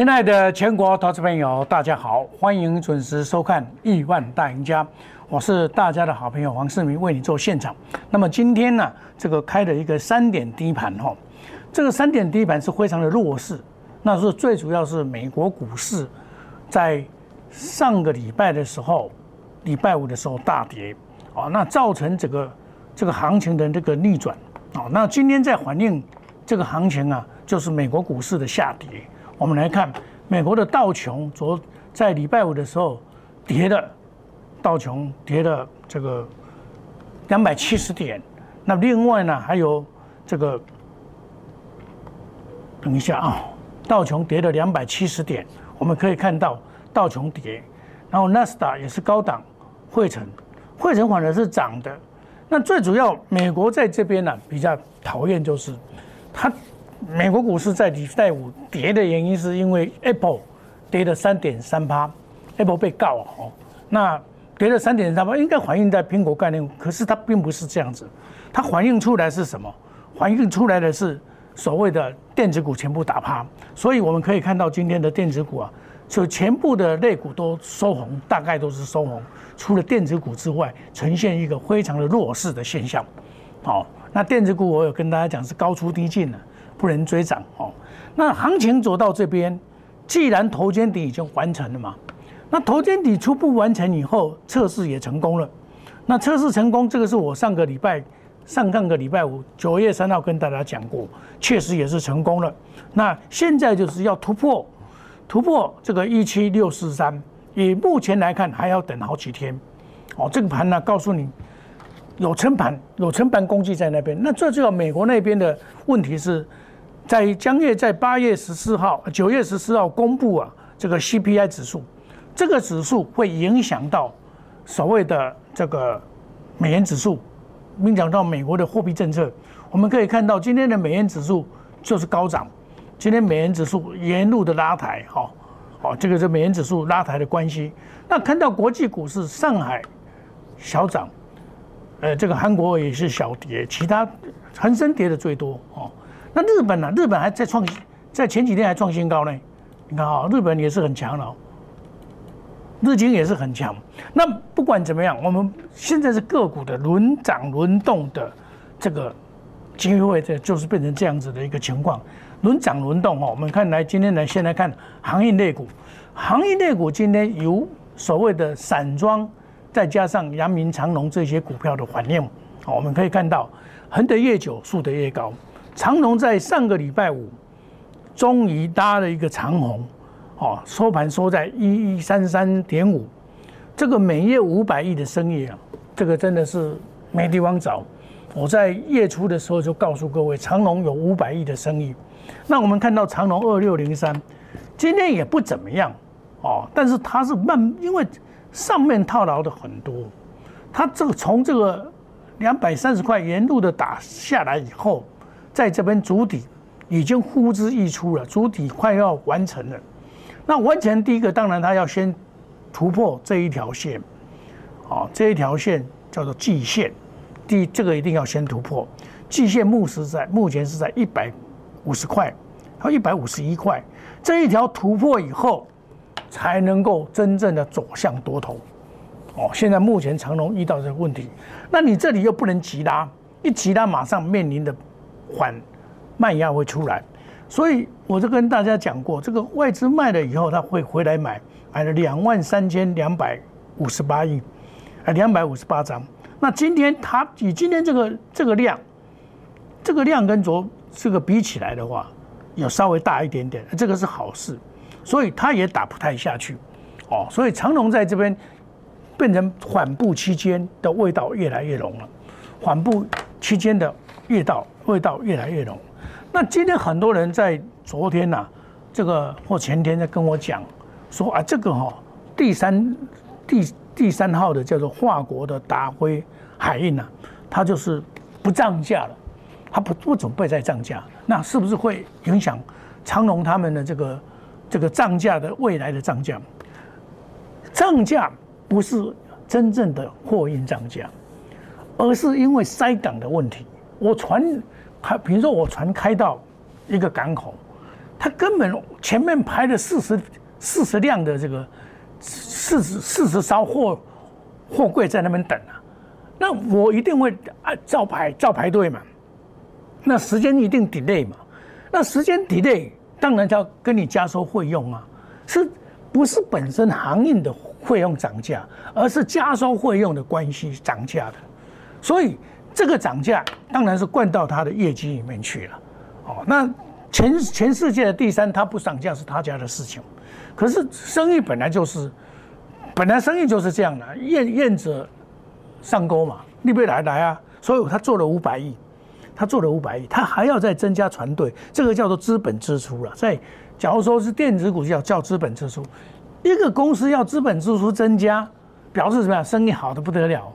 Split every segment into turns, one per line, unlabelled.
亲爱的全国投资朋友，大家好，欢迎准时收看《亿万大赢家》，我是大家的好朋友黄世明，为你做现场。那么今天呢，这个开了一个三点低盘哈，这个三点低盘是非常的弱势，那是最主要是美国股市在上个礼拜的时候，礼拜五的时候大跌啊，那造成这个这个行情的这个逆转啊，那今天在反映这个行情啊，就是美国股市的下跌。我们来看美国的道琼，昨在礼拜五的时候跌的，道琼跌了这个两百七十点。那另外呢，还有这个，等一下啊，道琼跌了两百七十点。我们可以看到道琼跌，然后纳斯达也是高档，汇成，汇成反而是涨的。那最主要，美国在这边呢比较讨厌就是它。美国股市在礼拜五跌的原因，是因为 Apple 跌了三点三趴，Apple 被告哦，那跌了三点三趴，应该反映在苹果概念，可是它并不是这样子，它反映出来是什么？反映出来的是所谓的电子股全部打趴，所以我们可以看到今天的电子股啊，就全部的类股都收红，大概都是收红，除了电子股之外，呈现一个非常的弱势的现象。好，那电子股我有跟大家讲是高出低进的。不能追涨哦。那行情走到这边，既然头肩底已经完成了嘛，那头肩底初步完成以后，测试也成功了。那测试成功，这个是我上个礼拜、上上个礼拜五九月三号跟大家讲过，确实也是成功了。那现在就是要突破，突破这个一七六四三，以目前来看还要等好几天。哦，这个盘呢，告诉你。有撑盘，有撑盘攻击在那边。那最主要，美国那边的问题是，在江月在八月十四号、九月十四号公布啊，这个 CPI 指数，这个指数会影响到所谓的这个美元指数，影响到美国的货币政策。我们可以看到，今天的美元指数就是高涨，今天美元指数沿路的拉抬，哈，哦，这个是美元指数拉抬的关系。那看到国际股市，上海小涨。呃，这个韩国也是小跌，其他恒生跌的最多哦。那日本呢？日本还在创，在前几天还创新高呢。你看啊，日本也是很强了，日经也是很强。那不管怎么样，我们现在是个股的轮涨轮动的这个机会，这就是变成这样子的一个情况，轮涨轮动哦。我们看来今天来先来看行业类股，行业类股今天有所谓的散装。再加上阳明长隆这些股票的反应，好，我们可以看到，横得越久，竖得越高。长隆在上个礼拜五终于搭了一个长红，哦，收盘收在一一三三点五，这个每月五百亿的生意啊，这个真的是没地方找。我在月初的时候就告诉各位，长隆有五百亿的生意。那我们看到长隆二六零三，今天也不怎么样，哦，但是它是慢，因为。上面套牢的很多，它这个从这个两百三十块沿路的打下来以后，在这边主体已经呼之欲出了，主体快要完成了。那完成第一个，当然它要先突破这一条线，啊，这一条线叫做季线，第这个一定要先突破。季线目是在目前是在一百五十块，和一百五十一块，这一条突破以后。才能够真正的走向多头，哦，现在目前长龙遇到这个问题，那你这里又不能急拉，一急拉马上面临的缓卖压会出来，所以我就跟大家讲过，这个外资卖了以后，他会回来买，买了两万三千两百五十八亿，啊，两百五十八张。那今天它以今天这个这个量，这个量跟昨这个比起来的话，有稍微大一点点，这个是好事。所以它也打不太下去，哦，所以长龙在这边变成缓步期间的味道越来越浓了，缓步期间的味道味道越来越浓。那今天很多人在昨天呐，这个或前天在跟我讲说啊，这个哈第三第第三号的叫做华国的达辉海运呐，它就是不涨价了，它不不准备再涨价，那是不是会影响长隆他们的这个？这个涨价的未来的涨价，涨价不是真正的货运涨价，而是因为塞港的问题。我船开，比如说我船开到一个港口，他根本前面排了四十四十辆的这个四十四十艘货货柜在那边等啊，那我一定会按照排照排队嘛，那时间一定 delay 嘛，那时间 delay 当然就要跟你加收费用啊，是不是本身航运的费用涨价，而是加收费用的关系涨价的，所以这个涨价当然是灌到他的业绩里面去了，哦，那。全全世界的第三，他不涨价是他家的事情。可是生意本来就是，本来生意就是这样的，愿愿者上钩嘛，你别来来啊。所以他做了五百亿，他做了五百亿，他还要再增加船队，这个叫做资本支出了。在假如说是电子股叫叫资本支出，一个公司要资本支出增加，表示什么样？生意好的不得了，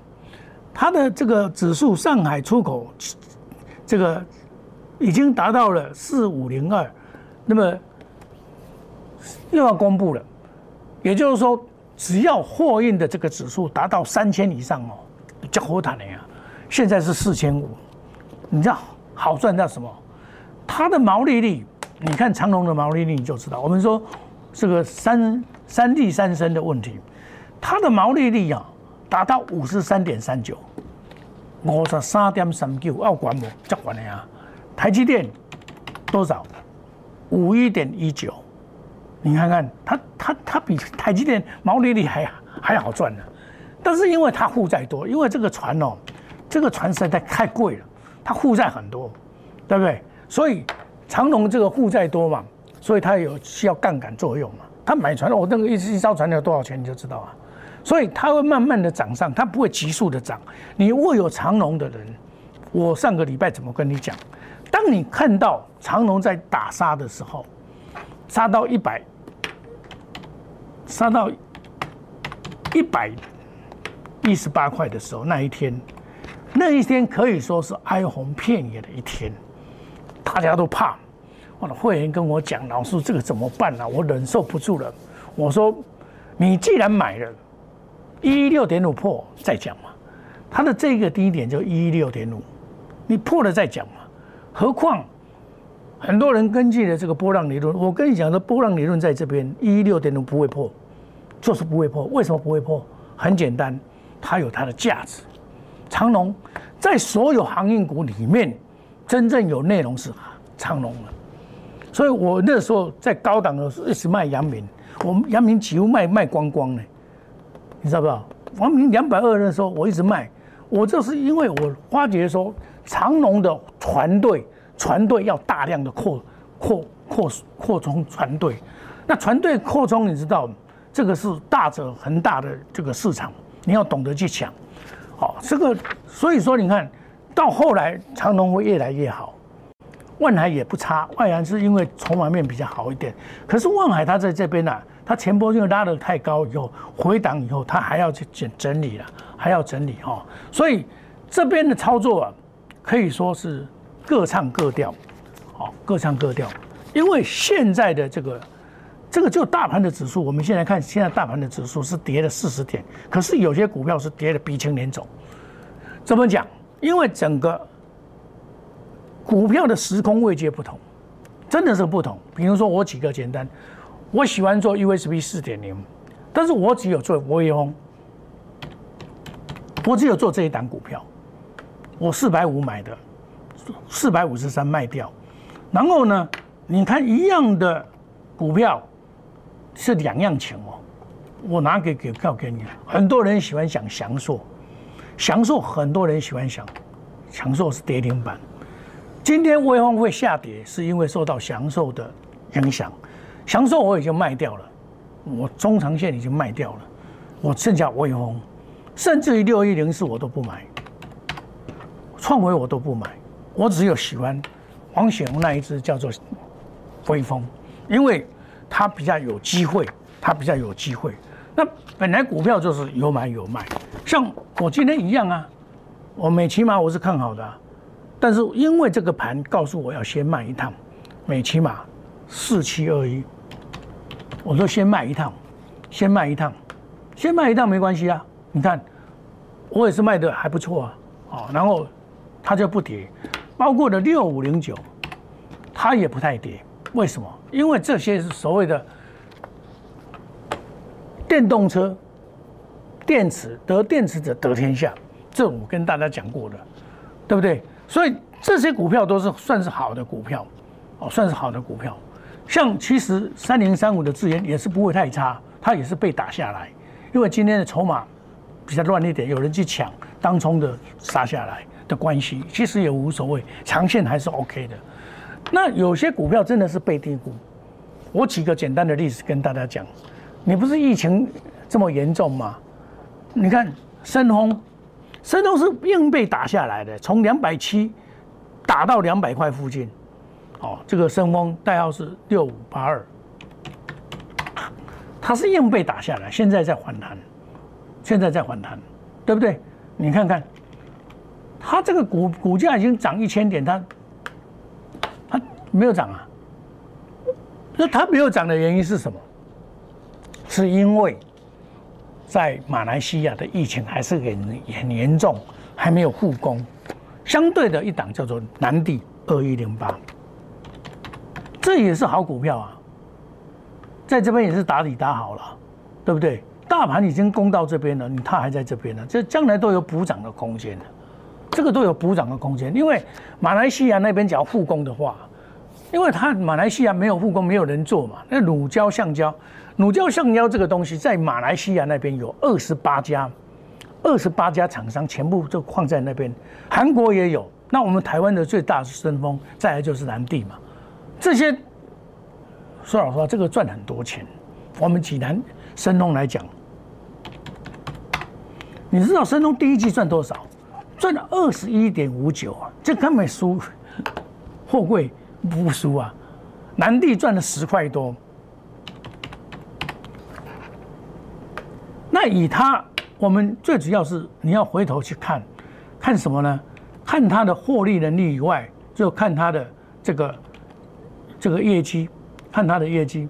它的这个指数，上海出口这个。已经达到了四五零二，那么又要公布了，也就是说，只要货运的这个指数达到三千以上哦，就火坦的呀。现在是四千五，你知道好赚到什么？它的毛利率，你看长隆的毛利率你就知道。我们说这个三三地三升的问题，它的毛利率啊达到五十三点三九，五十三点三九，要管不？这管的呀。台积电多少？五一点一九，你看看它，它，它比台积电毛利率还还好赚呢。但是因为它负债多，因为这个船哦，这个船实在太贵了，它负债很多，对不对？所以长隆这个负债多嘛，所以它有需要杠杆作用嘛。他买船，我那个一一艘船要多少钱你就知道啊。所以它会慢慢的涨上，它不会急速的涨。你握有长龙的人，我上个礼拜怎么跟你讲？当你看到长龙在打杀的时候，杀到一百，杀到一百一十八块的时候，那一天，那一天可以说是哀鸿遍野的一天，大家都怕。我的会员跟我讲：“老师，这个怎么办呢？我忍受不住了。”我说：“你既然买了，一六点五破再讲嘛。它的这个低点就一六点五，你破了再讲嘛。”何况很多人根据了这个波浪理论，我跟你讲的波浪理论在这边一六点五不会破，就是不会破。为什么不会破？很简单，它有它的价值。长隆在所有航运股里面，真正有内容是长隆了。所以我那时候在高档的时候一直卖阳明，我们阳明几乎卖卖光光呢。你知道不知道？王明两百二的时候我一直卖，我就是因为我发觉说。长龙的船队，船队要大量的扩扩扩扩充船队，那船队扩充，你知道，这个是大者恒大的这个市场，你要懂得去抢，好，这个所以说你看到后来长龙会越来越好，万海也不差，万海是因为筹码面比较好一点，可是万海它在这边呢，它前波就拉得太高以后回档以后，它还要去整整理了，还要整理哈，所以这边的操作啊。可以说是各唱各调，好，各唱各调。因为现在的这个，这个就大盘的指数，我们现在看，现在大盘的指数是跌了四十点，可是有些股票是跌的鼻青脸肿。怎么讲？因为整个股票的时空位阶不同，真的是不同。比如说，我举个简单，我喜欢做 USB 四点零，但是我只有做微风，我只有做这一档股票。我四百五买的，四百五十三卖掉，然后呢，你看一样的股票是两样钱哦。我拿给给票给你，很多人喜欢想祥硕，祥硕很多人喜欢想，祥硕是跌停板。今天微风会下跌，是因为受到祥硕的影响。祥硕我已经卖掉了，我中长线已经卖掉了，我剩下微风，甚至于六一零四我都不买。创维我都不买，我只有喜欢黄显龙那一只叫做微风，因为它比较有机会，它比较有机会。那本来股票就是有买有卖，像我今天一样啊，我美骑马我是看好的，但是因为这个盘告诉我要先卖一趟，美骑马四七二一，我说先卖一趟，先卖一趟，先卖一趟没关系啊，你看我也是卖的还不错啊，哦，然后。它就不跌，包括的六五零九，它也不太跌，为什么？因为这些是所谓的电动车、电池得电池者得天下，这我跟大家讲过的，对不对？所以这些股票都是算是好的股票，哦，算是好的股票。像其实三零三五的资源也是不会太差，它也是被打下来，因为今天的筹码比较乱一点，有人去抢当冲的杀下来的关系，其实也无所谓，长线还是 OK 的。那有些股票真的是被低估。我举个简单的例子跟大家讲，你不是疫情这么严重吗？你看深通，深通是硬被打下来的，从两百七打到两百块附近。哦，这个深丰代号是六五八二，它是硬被打下来，现在在反弹，现在在反弹，对不对？你看看，它这个股股价已经涨一千点，它。没有涨啊，那它没有涨的原因是什么？是因为在马来西亚的疫情还是很很严重，还没有复工。相对的一档叫做南地二一零八，这也是好股票啊，在这边也是打底打好了，对不对？大盘已经攻到这边了，你它还在这边呢，这将来都有补涨的空间的，这个都有补涨的空间，因为马来西亚那边只要复工的话。因为它马来西亚没有复工，没有人做嘛。那乳胶、橡胶、乳胶、橡胶这个东西，在马来西亚那边有二十八家，二十八家厂商全部都放在那边。韩国也有。那我们台湾的最大是深丰，再来就是南地嘛。这些说老实话，这个赚很多钱。我们济南申通来讲，你知道申通第一季赚多少？赚了二十一点五九啊，这根本输货柜。不输啊！南地赚了十块多，那以他，我们最主要是你要回头去看，看什么呢？看他的获利能力以外，就看他的这个这个业绩，看他的业绩。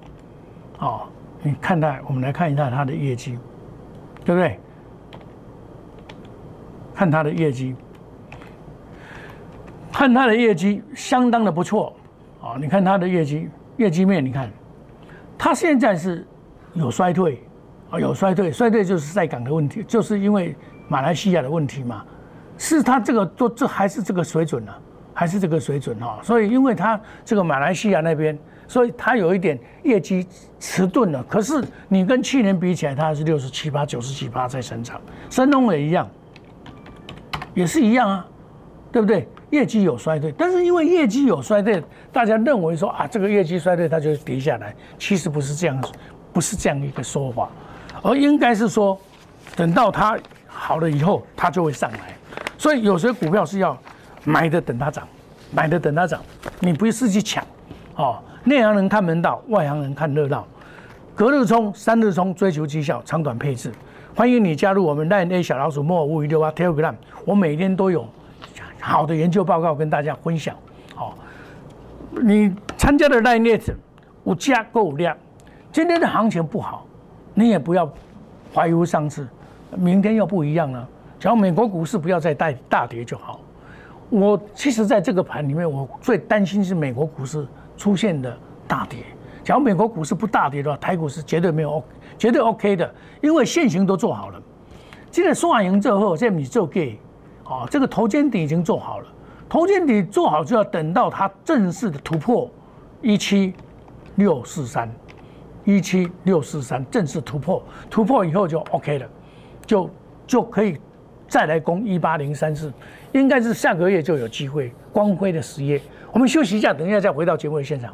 哦，你看待，我们来看一下他的业绩，对不对？看他的业绩，看他的业绩相当的不错。啊，你看它的业绩，业绩面，你看，它现在是有衰退，啊，有衰退，衰退就是在港的问题，就是因为马来西亚的问题嘛，是它这个都这还是这个水准呢，还是这个水准哈，所以因为它这个马来西亚那边，所以它有一点业绩迟钝了，可是你跟去年比起来，它是六十七八、九十几八在生长，深东也一样，也是一样啊，对不对？业绩有衰退，但是因为业绩有衰退，大家认为说啊，这个业绩衰退它就跌下来，其实不是这样，不是这样一个说法，而应该是说，等到它好了以后，它就会上来。所以有些股票是要买的等它涨，买的等它涨，你不是去抢哦。内行人看门道，外行人看热闹。隔日冲，三日冲，追求绩效，长短配置。欢迎你加入我们 Line A 小老鼠莫五五六八 Telegram，我每天都有。好的研究报告跟大家分享，好，你参加的那列子无价够量，今天的行情不好，你也不要怀疑上次，明天又不一样了。只要美国股市不要再大大跌就好。我其实在这个盘里面，我最担心是美国股市出现的大跌。假如美国股市不大跌的话，台股是绝对没有 O，绝对 OK 的，因为现行都做好了。现在刷赢之后，现在你就给。啊，这个头肩底已经做好了，头肩底做好就要等到它正式的突破一七六四三，一七六四三正式突破，突破以后就 OK 了，就就可以再来攻一八零三四，应该是下个月就有机会光辉的实业。我们休息一下，等一下再回到节目的现场。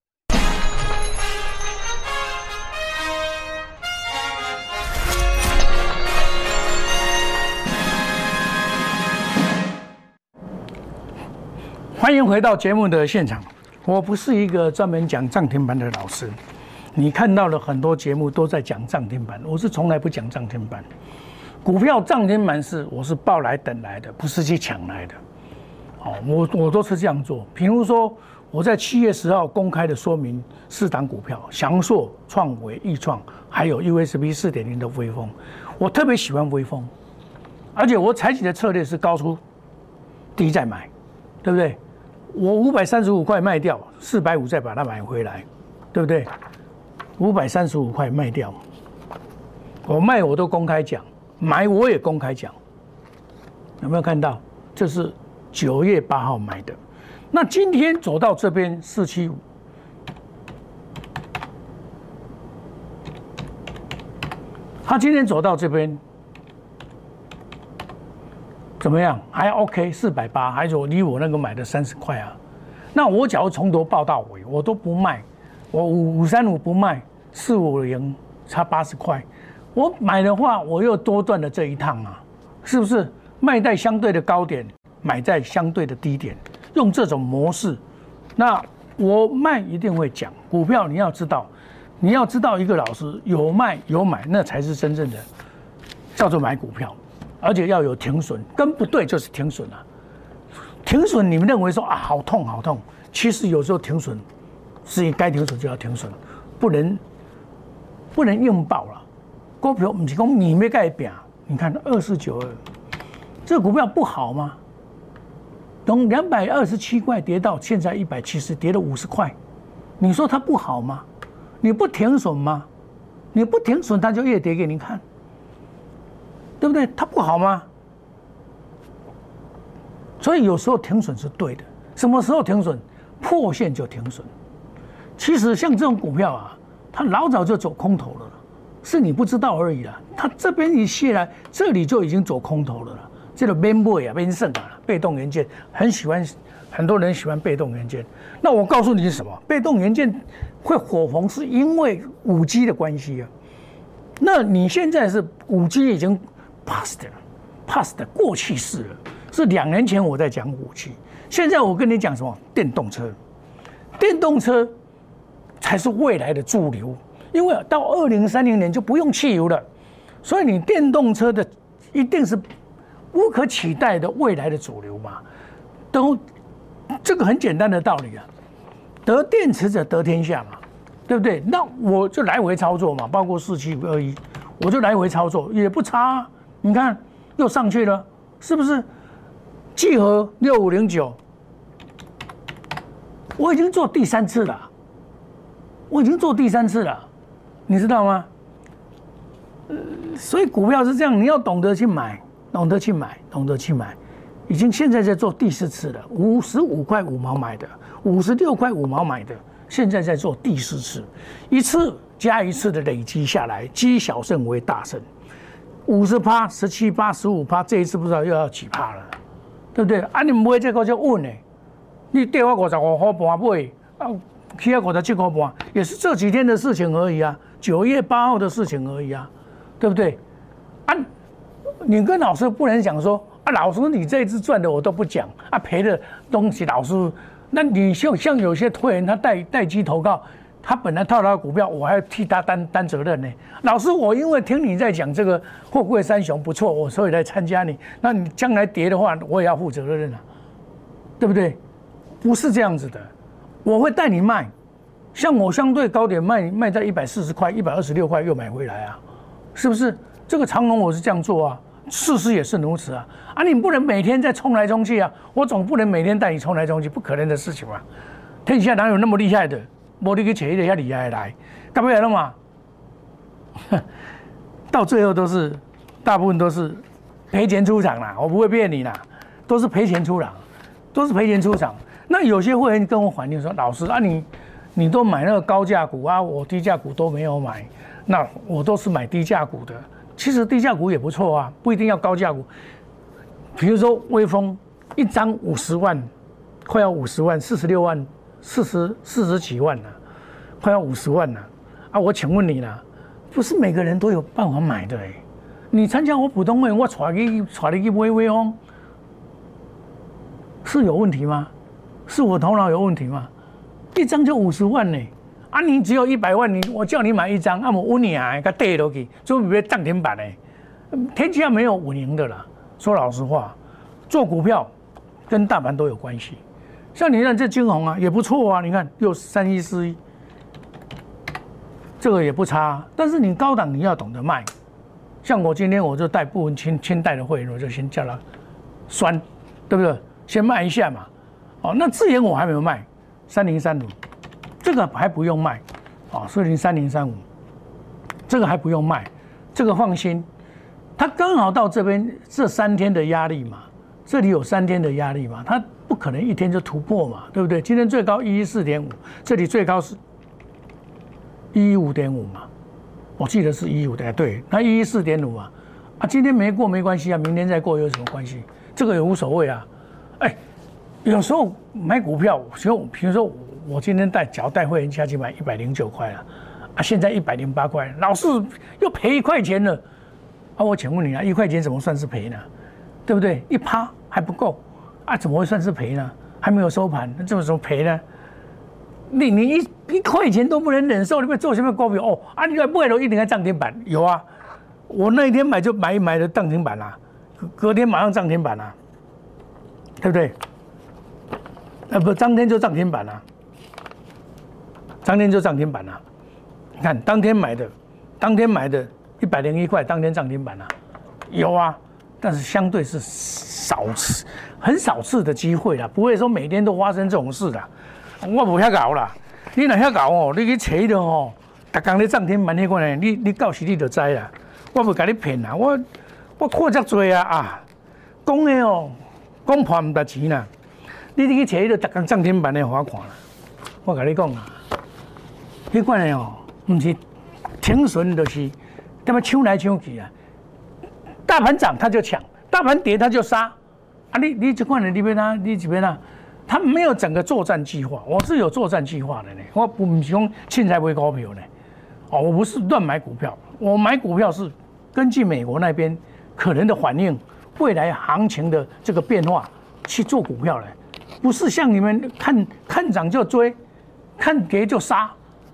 欢迎回到节目的现场。我不是一个专门讲涨停板的老师，你看到了很多节目都在讲涨停板，我是从来不讲涨停板。股票涨停板是我是抱来等来的，不是去抢来的。哦，我我都是这样做。比如说，我在七月十号公开的说明四档股票：翔硕、创维、易创，还有 USB 四点零的微风。我特别喜欢微风，而且我采取的策略是高出低再买，对不对？我五百三十五块卖掉，四百五再把它买回来，对不对？五百三十五块卖掉，我卖我都公开讲，买我也公开讲，有没有看到？这是九月八号买的，那今天走到这边四七五，他今天走到这边。怎么样？还 OK，四百八，还有离我那个买的三十块啊。那我假如从头报到尾，我都不卖，我五五三五不卖，四五零差八十块，我买的话，我又多赚了这一趟啊，是不是？卖在相对的高点，买在相对的低点，用这种模式，那我卖一定会讲股票。你要知道，你要知道一个老师有卖有买，那才是真正的叫做买股票。而且要有停损，跟不对就是停损了。停损，你们认为说啊，好痛好痛，其实有时候停损是该停损就要停损，不能不能硬爆了。股票不是讲你没改变，你看二四九二，这股票不好吗？从两百二十七块跌到现在一百七十，跌了五十块，你说它不好吗？你不停损吗？你不停损，它就越跌给你看。对不对？它不好吗？所以有时候停损是对的。什么时候停损？破线就停损。其实像这种股票啊，它老早就走空头了，是你不知道而已啦。它这边一卸来，这里就已经走空头了。这个 main boy 啊，main 胜啊，被动元件很喜欢，很多人喜欢被动元件。那我告诉你是什么？被动元件会火红，是因为五 G 的关系啊。那你现在是五 G 已经。Past，past 过去式了，是两年前我在讲五 G，现在我跟你讲什么？电动车，电动车才是未来的主流，因为到二零三零年就不用汽油了，所以你电动车的一定是无可取代的未来的主流嘛，都这个很简单的道理啊，得电池者得天下嘛，对不对？那我就来回操作嘛，包括四七五二一，我就来回操作也不差。你看，又上去了，是不是？聚合六五零九，我已经做第三次了，我已经做第三次了，你知道吗？所以股票是这样，你要懂得去买，懂得去买，懂得去买。已经现在在做第四次了，五十五块五毛买的，五十六块五毛买的，现在在做第四次，一次加一次的累积下来，积小胜为大胜。五十趴、十七趴、十五趴，这一次不知道又要几趴了，对不对？啊，你买这个就稳呢。你跌我五十五块半买，啊，起啊五十七块半，也是这几天的事情而已啊，九月八号的事情而已啊，对不对？啊，你跟老师不能讲说啊，老师你这一次赚的我都不讲，啊赔的东西老师，那你像像有些会员他带带机投靠。他本来套他的股票，我还要替他担担责任呢。老师，我因为听你在讲这个货柜三雄不错，我所以来参加你。那你将来跌的话，我也要负责任啊，对不对？不是这样子的，我会带你卖。像我相对高点卖卖在一百四十块、一百二十六块又买回来啊，是不是？这个长龙我是这样做啊，事实也是如此啊。啊，你不能每天在冲来冲去啊，我总不能每天带你冲来冲去，不可能的事情嘛。天下哪有那么厉害的？无你去找一个遐厉害的来，干咩了嘛？到最后都是大部分都是赔钱出场啦，我不会骗你啦，都是赔钱出场，都是赔钱出场。那有些会员跟我反映说，老师啊，你你都买那个高价股啊，我低价股都没有买，那我都是买低价股的。其实低价股也不错啊，不一定要高价股。比如说微风，一张五十万，快要五十万，四十六万，四十四十几万了，快要五十万了啊！我请问你了，不是每个人都有办法买的哎。你参加我普通会，我揣你揣你去买微风，是有问题吗？是我头脑有问题吗？一张就五十万呢，啊，你只有一百万，你我叫你买一张，啊，我五年啊，个跌落去，就比涨停板呢。天下没有稳赢的啦。说老实话，做股票跟大盘都有关系。像你看这金红啊，也不错啊。你看又三一四一，这个也不差。但是你高档你要懂得卖。像我今天我就带部分清清代的会员，我就先叫他酸，对不对？先卖一下嘛。哦，那智研我还没有卖，三零三五，这个还不用卖。哦，四零三零三五，这个还不用卖，这个放心。它刚好到这边这三天的压力嘛，这里有三天的压力嘛，它不可能一天就突破嘛，对不对？今天最高一一四点五，这里最高是一一五点五嘛，我记得是一一五点，对，那一一四点五啊，啊，今天没过没关系啊，明天再过有什么关系？这个也无所谓啊，哎，有时候买股票，就比如说我今天带脚带会员下去买一百零九块了，啊，现在一百零八块，老是又赔一块钱了。啊我请问你啊，一块钱怎么算是赔呢？对不对？一趴还不够啊，怎么会算是赔呢？还没有收盘，那怎么怎么赔呢？你你一一块钱都不能忍受，你们做什么股票哦？啊，你不买都一定要涨停板，有啊。我那一天买就买一买的涨停板啦，隔天马上涨停板啦，对不对？啊不，当天就涨停板啦，当天就涨停板啦。你看当天买的，当天买的。一百零一块，当天涨停板啊，有啊，但是相对是少次，很少次的机会啦，不会说每天都发生这种事的。我不遐搞啦，你若遐搞哦，你去找的哦，逐工咧涨停板迄款呢，你你到时你就知啦。我不甲你骗啦，我我看遮多啊啊，讲的哦，讲破唔值钱啦。你去找迄个逐工涨停板的，互我看啦。我甲你讲啊，迄款的哦，唔是停损就是。那么抢来抢去啊，大盘涨他就抢，大盘跌他就杀，啊你你这款人你边啊，你这边啊，他没有整个作战计划，我是有作战计划的呢，我不是讲现在会高票呢，哦我不是乱买股票，我买股票是根据美国那边可能的反应，未来行情的这个变化去做股票的，不是像你们看看涨就追，看跌就杀，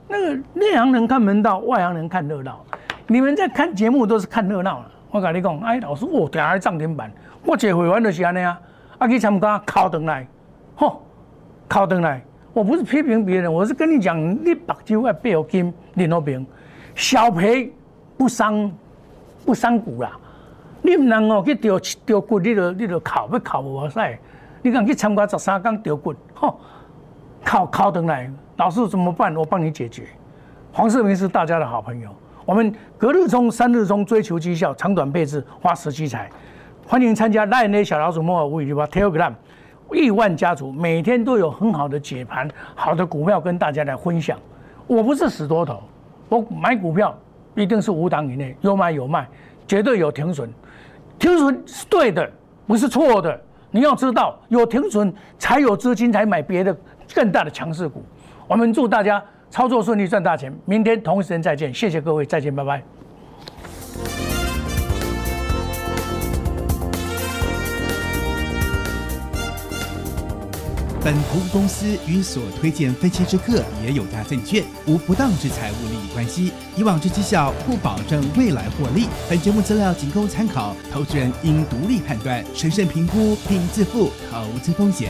那个内行人看门道，外行人看热闹。你们在看节目都是看热闹了。我跟你讲，哎，老师，我定下涨停板，我这会员就是安尼啊，啊去参加考登来，吼，考登来。我不是批评别人，我是跟你讲，你白酒要背后金，另一边小赔不伤不伤骨啦。你唔能哦去掉掉骨，你就你就考要考无赛。你讲去参加十三缸掉骨，吼，考考登来，老师怎么办？我帮你解决。黄世明是大家的好朋友。我们隔日冲、三日冲，追求绩效，长短配置，花时机财。欢迎参加 Line 小老鼠莫尔无语吧 Telegram，亿万家族每天都有很好的解盘，好的股票跟大家来分享。我不是死多头，我买股票一定是五档以内，有买有卖，绝对有停损。停损是对的，不是错的。你要知道，有停损才有资金才买别的更大的强势股。我们祝大家。操作顺利赚大钱，明天同一时间再见，谢谢各位，再见，拜拜。
本投资公司与所推荐分期之客也有大证券无不当之财务利益关系，以往之绩效不保证未来获利。本节目资料仅供参考，投资人应独立判断、审慎评估并自负投资风险。